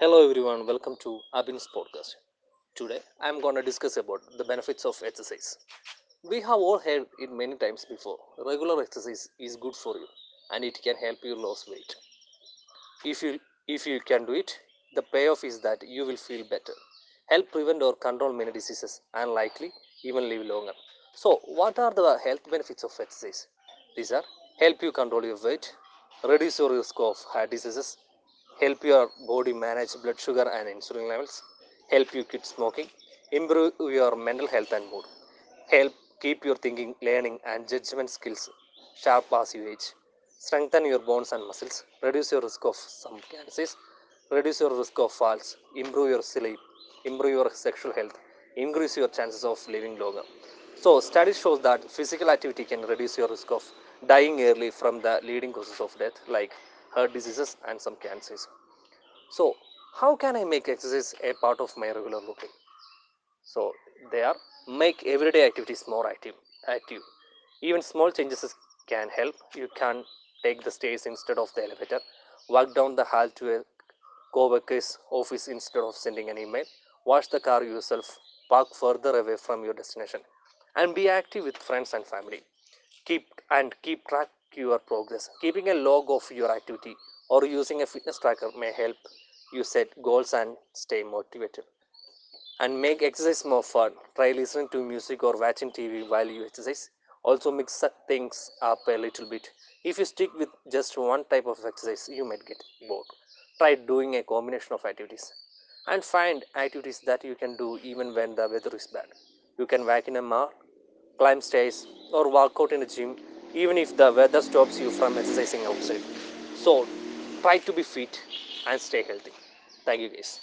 Hello everyone, welcome to Abin's podcast. Today I'm going to discuss about the benefits of exercise. We have all heard it many times before. Regular exercise is good for you and it can help you lose weight. If you if you can do it, the payoff is that you will feel better, help prevent or control many diseases and likely even live longer. So what are the health benefits of exercise? These are help you control your weight, reduce your risk of heart diseases, help your body manage blood sugar and insulin levels, help you quit smoking, improve your mental health and mood, help keep your thinking, learning, and judgment skills sharp as you age, strengthen your bones and muscles, reduce your risk of some cancers, reduce your risk of falls, improve your sleep, improve your sexual health, increase your chances of living longer. So, studies show that physical activity can reduce your risk of dying early from the leading causes of death like heart diseases and some cancers. So, how can I make exercise a part of my regular routine? So, they are make everyday activities more active. Active. Even small changes can help. You can take the stairs instead of the elevator, walk down the hall to a co-worker's office instead of sending an email, wash the car yourself, park further away from your destination, and be active with friends and family keep and keep track your progress. Keeping a log of your activity or using a fitness tracker may help you set goals and stay motivated. And make exercise more fun. Try listening to music or watching tv while you exercise. Also mix things up a little bit. If you stick with just one type of exercise you might get bored. Try doing a combination of activities. And find activities that you can do even when the weather is bad. You can walk in a mall climb stairs, or work out in a gym, even if the weather stops you from exercising outside. So, try to be fit and stay healthy. Thank you, guys.